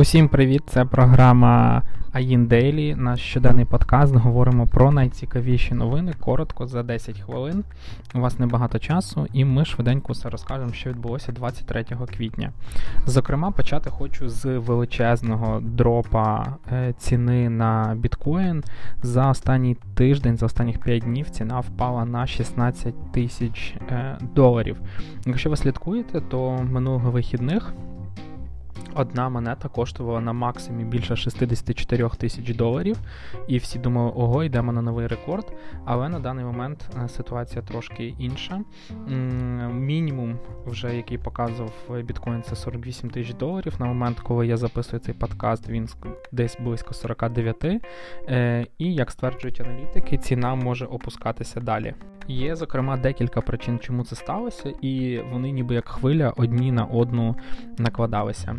Усім привіт! Це програма Аїн Дейлі, наш щоденний подкаст. Говоримо про найцікавіші новини коротко за 10 хвилин. У вас небагато часу, і ми швиденько все розкажемо, що відбулося 23 квітня. Зокрема, почати хочу з величезного дропа е, ціни на біткоін. За останній тиждень, за останніх 5 днів, ціна впала на 16 тисяч е, доларів. Якщо ви слідкуєте, то минулого вихідних. Одна монета коштувала на максимумі більше 64 тисяч доларів, і всі думали, ого, йдемо на новий рекорд. Але на даний момент е, ситуація трошки інша. Мінімум, вже який показував біткоін, це 48 тисяч доларів. На момент, коли я записую цей подкаст, він десь близько 49. Е, і як стверджують аналітики, ціна може опускатися далі. Є, зокрема, декілька причин, чому це сталося, і вони ніби як хвиля одні на одну накладалися.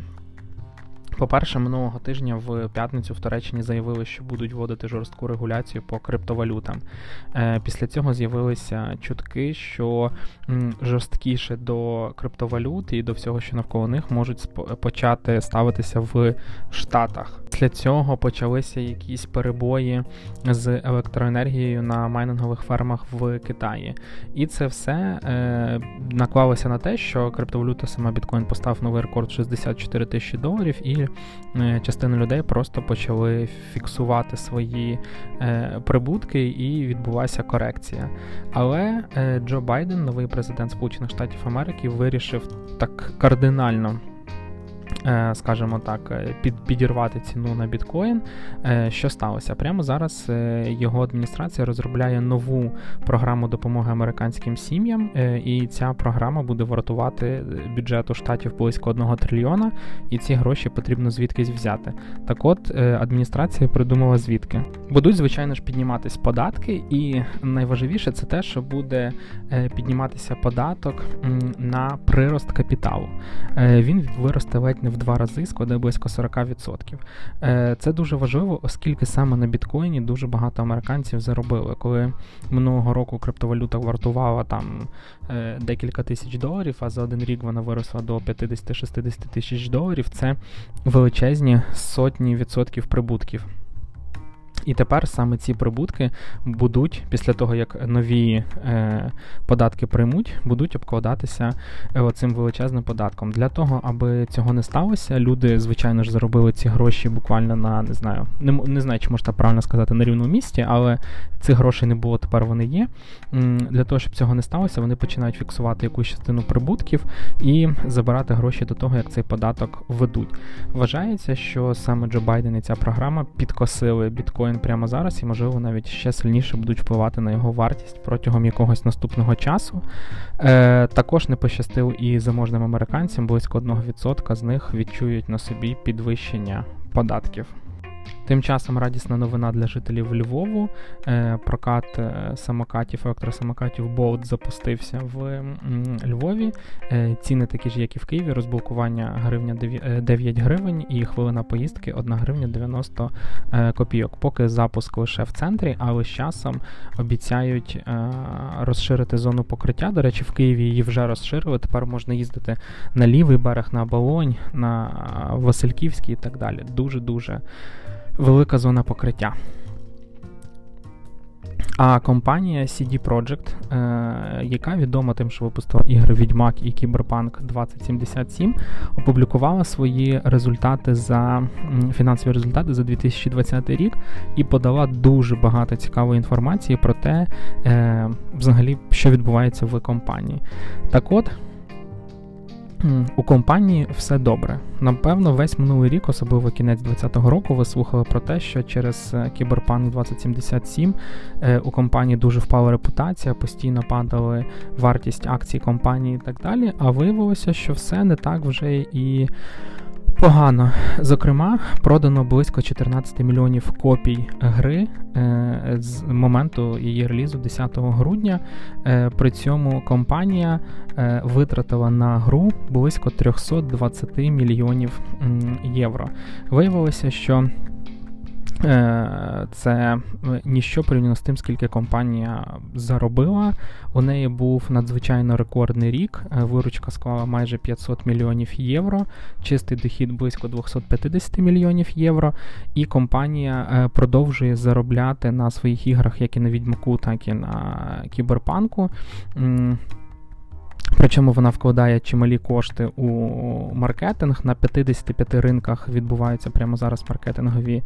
По-перше, минулого тижня в п'ятницю в Туреччині заявили, що будуть вводити жорстку регуляцію по криптовалютам. Е, після цього з'явилися чутки, що жорсткіше до криптовалют і до всього, що навколо них можуть почати ставитися в Штатах. Після цього почалися якісь перебої з електроенергією на майнингових фермах в Китаї. І це все е, наклалося на те, що криптовалюта сама біткоін поставив новий рекорд 64 тисячі доларів, і частина людей просто почали фіксувати свої е, прибутки, і відбулася корекція. Але е, Джо Байден, новий президент Сполучених Штатів Америки, вирішив так кардинально. Е, скажімо так, е, під, підірвати ціну на біткоін. Е, що сталося? Прямо зараз його адміністрація розробляє нову програму допомоги американським сім'ям, і ця програма буде вартувати бюджету штатів близько 1 трильйона, і ці гроші потрібно звідкись взяти. Так от адміністрація придумала звідки. Будуть, звичайно ж, підніматись податки, і найважливіше це те, що буде підніматися податок на прирост капіталу. Він виросте ледь не в два рази складає близько 40%. Е, це дуже важливо, оскільки саме на біткоїні дуже багато американців заробили. Коли минулого року криптовалюта вартувала там е, декілька тисяч доларів, а за один рік вона виросла до 50-60 тисяч доларів, це величезні сотні відсотків прибутків. І тепер саме ці прибутки будуть, після того, як нові е, податки приймуть, будуть обкладатися е, цим величезним податком. Для того, аби цього не сталося, люди, звичайно ж, заробили ці гроші буквально на не знаю, не не знаю, чи можна правильно сказати на рівному місці, але цих грошей не було, тепер вони є. Для того, щоб цього не сталося, вони починають фіксувати якусь частину прибутків і забирати гроші до того, як цей податок ведуть. Вважається, що саме Джо Байден і ця програма підкосили біткоін біткоін прямо зараз, і, можливо, навіть ще сильніше будуть впливати на його вартість протягом якогось наступного часу. Е, Також не пощастив і заможним американцям, близько 1% з них відчують на собі підвищення податків. Тим часом радісна новина для жителів Львову. Е, прокат е, самокатів, електросамокатів Bolt запустився в Львові. Е, ціни такі ж, як і в Києві. Розблокування гривня 9 гривень і хвилина поїздки 1 гривня 90 копійок. Поки запуск лише в центрі, але з часом обіцяють розширити зону покриття. До речі, в Києві її вже розширили. Тепер можна їздити на лівий берег, на Оболонь, на Васильківський і так далі. Дуже дуже велика зона покриття. А компанія CD Projekt, е, яка відома тим, що випустила ігри Відьмак і Cyberpunk 2077, опублікувала свої результати за фінансові результати за 2020 рік і подала дуже багато цікавої інформації про те, е, взагалі, що відбувається в компанії. Так от. У компанії все добре. Напевно, весь минулий рік, особливо кінець 2020 року, ви слухали про те, що через Кіберпанк 2077 е, у компанії дуже впала репутація, постійно падали вартість акцій компанії і так далі. А виявилося, що все не так вже і Погано. Зокрема, продано близько 14 мільйонів копій гри е, з моменту її релізу 10 грудня. Е, При цьому компанія е, витратила на гру близько 320 мільйонів євро. Виявилося, що це е, ніщо порівняно з тим, скільки компанія заробила. У неї був надзвичайно рекордний рік. Е, виручка склала майже 500 мільйонів євро, чистий дохід близько 250 мільйонів євро. І компанія продовжує заробляти на своїх іграх, як і на відьмаку, так і на кіберпанку. Причому вона вкладає чималі кошти у маркетинг. На 55 ринках відбуваються прямо зараз маркетингові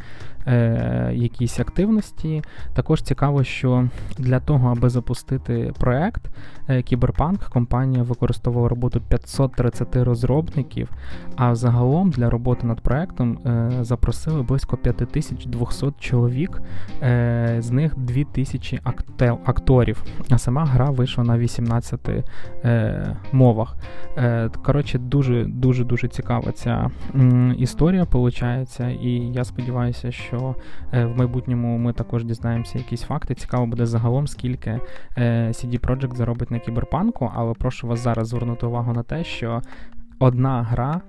е, якісь активності. Також цікаво, що для того, аби запустити проект е, Кіберпанк, компанія використовувала роботу 530 розробників, а загалом для роботи над проектом е, запросили близько 5200 чоловік, е, з них 2000 акторів. А сама гра вийшла на 18 мовах. Е, коротше, дуже дуже цікава ця історія виходить, і я сподіваюся, що е, в майбутньому ми також дізнаємося якісь факти. Цікаво буде загалом, скільки е, CD Projekt заробить на кіберпанку, але прошу вас зараз звернути увагу на те, що одна гра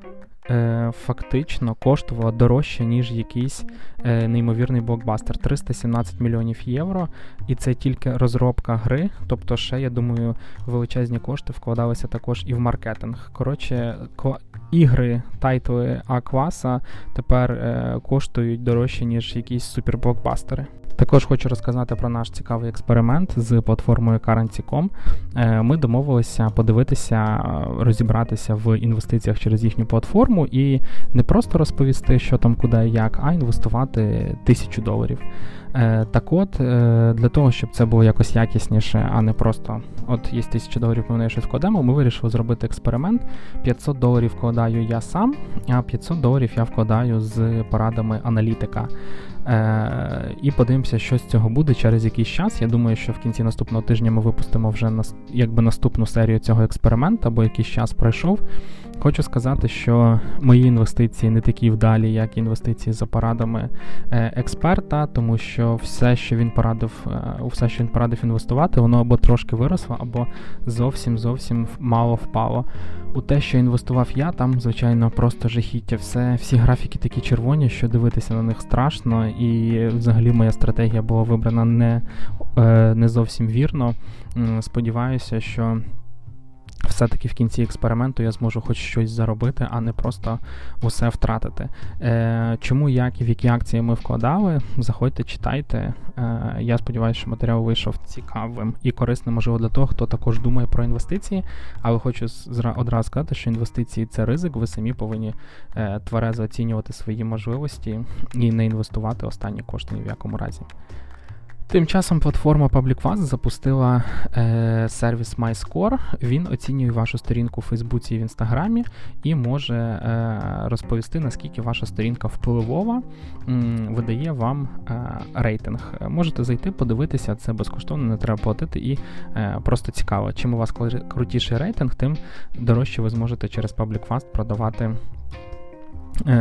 е, фактично коштувала дорожче, ніж якийсь е, неймовірний блокбастер. 317 мільйонів євро. І це тільки розробка гри. Тобто, ще, я думаю, величезні кошти вкладалися також і в маркетинг. Коротше, ігри, тайтли А класа тепер е, коштують дорожче, ніж якісь суперблокбастери. Також хочу розказати про наш цікавий експеримент з платформою Currency.com. Е, ми домовилися подивитися, розібратися в інвестиціях через їхню платформу і не просто розповісти, що там, куди і як, а інвестувати тисячу доларів. Е, так от, е, для того, щоб це було якось якісніше, а не просто от є тисяча доларів, ми в неї щось вкладемо, ми вирішили зробити експеримент. 500 доларів вкладаю я сам, а 500 доларів я вкладаю з порадами аналітика. Е, І подивимося, що з цього буде через якийсь час. Я думаю, що в кінці наступного тижня ми випустимо вже на, якби наступну серію цього експерименту, бо якийсь час пройшов. Хочу сказати, що мої інвестиції не такі вдалі, як інвестиції за порадами е, експерта, тому що все, що він порадив, е, все, що він порадив інвестувати, воно або трошки виросло, або зовсім зовсім мало впало. У те, що інвестував я, там, звичайно, просто жахіття. Все, Всі графіки такі червоні, що дивитися на них страшно, і взагалі моя стратегія була вибрана не, е, не зовсім вірно. Сподіваюся, що все-таки в кінці експерименту я зможу хоч щось заробити, а не просто усе втратити. Е, Чому, як і в які акції ми вкладали, заходьте, читайте. Е, Я сподіваюся, що матеріал вийшов цікавим і корисним, можливо, для того, хто також думає про інвестиції. Але хочу одразу сказати, що інвестиції це ризик, ви самі повинні е, тверезо оцінювати свої можливості і не інвестувати останні кошти ні в якому разі. Тим часом платформа PublicVast запустила е, сервіс MyScore. Він оцінює вашу сторінку в Фейсбуці і в Інстаграмі і може е, розповісти, наскільки ваша сторінка впливова, м, видає вам е, рейтинг. Можете зайти, подивитися, це безкоштовно, не треба платити, і е, просто цікаво. Чим у вас крутіший рейтинг, тим дорожче ви зможете через PublicVast продавати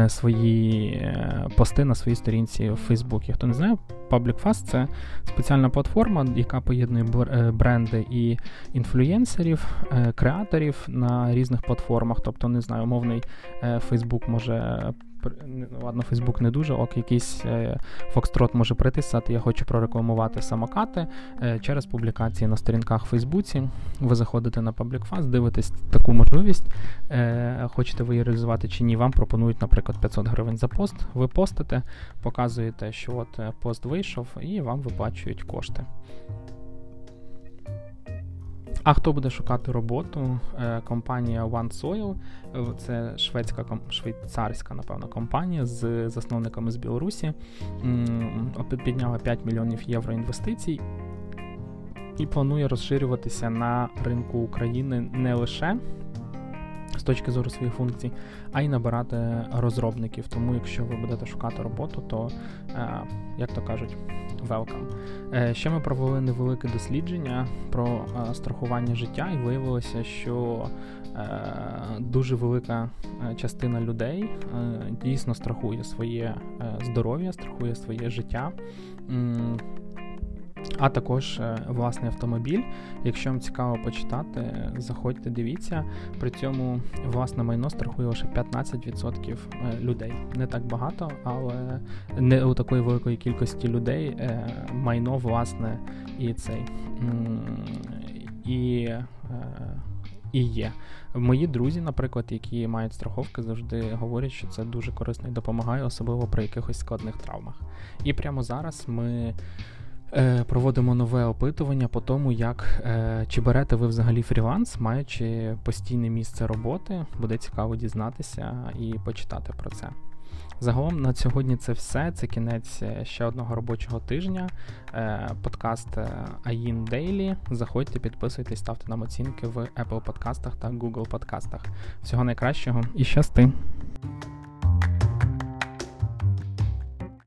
свої е, пости на своїй сторінці в Фейсбуці. Хто не знає, PublicFast — це спеціальна платформа, яка поєднує е, бренди і інфлюєнсерів, креаторів на різних платформах. Тобто, не знаю, умовний Facebook може ладно, Фейсбук не дуже, ок, якийсь е, Фокстрот може прийти сказати, я хочу прорекламувати самокати е, через публікації на сторінках в Фейсбуці. Ви заходите на PublicFast, дивитесь таку можливість, е, хочете ви її реалізувати чи ні, вам пропонують, наприклад, 500 гривень за пост. Ви постите, показуєте, що от пост вийшов, і вам виплачують кошти. А хто буде шукати роботу? Е, компанія OneSoil, е, це шведська швейцарська, напевно, компанія з засновниками з Білорусі. Підняла 5 мільйонів євро інвестицій і планує розширюватися на ринку України не лише точки зору своїх функцій, а й набирати розробників. Тому, якщо ви будете шукати роботу, то, е, як то кажуть, welcome. Е, ще ми провели невелике дослідження про е, страхування життя, і виявилося, що дуже велика частина людей дійсно страхує своє здоров'я, страхує своє життя. А також е, власний автомобіль. Якщо вам цікаво почитати, заходьте, дивіться. При цьому власне майно страхує лише 15% е, людей. Не так багато, але не у такої великої кількості людей е, майно власне і цей і. І є. Мої друзі, наприклад, які мають страховки, завжди говорять, що це дуже корисно і допомагає, особливо при якихось складних травмах. І прямо зараз ми проводимо нове опитування по тому, як е, чи берете ви взагалі фріланс, маючи постійне місце роботи. Буде цікаво дізнатися і почитати про це. Загалом на сьогодні це все. Це кінець е, ще одного робочого тижня. Подкаст AIN Daily. Заходьте, підписуйтесь, ставте нам оцінки в Apple подкастах та Google подкастах. Всього найкращого і щасти!